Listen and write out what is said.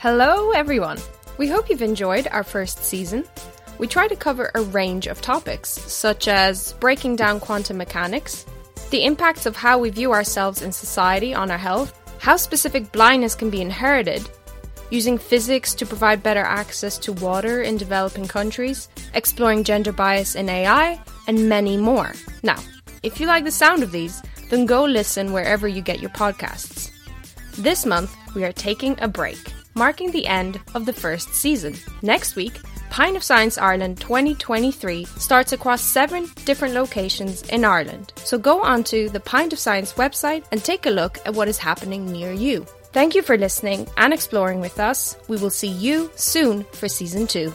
Hello, everyone. We hope you've enjoyed our first season. We try to cover a range of topics, such as breaking down quantum mechanics, the impacts of how we view ourselves in society on our health, how specific blindness can be inherited, using physics to provide better access to water in developing countries, exploring gender bias in AI, and many more. Now, if you like the sound of these, then go listen wherever you get your podcasts. This month, we are taking a break, marking the end of the first season. Next week, Pint of Science Ireland 2023 starts across seven different locations in Ireland. So go onto the Pint of Science website and take a look at what is happening near you. Thank you for listening and exploring with us. We will see you soon for season two.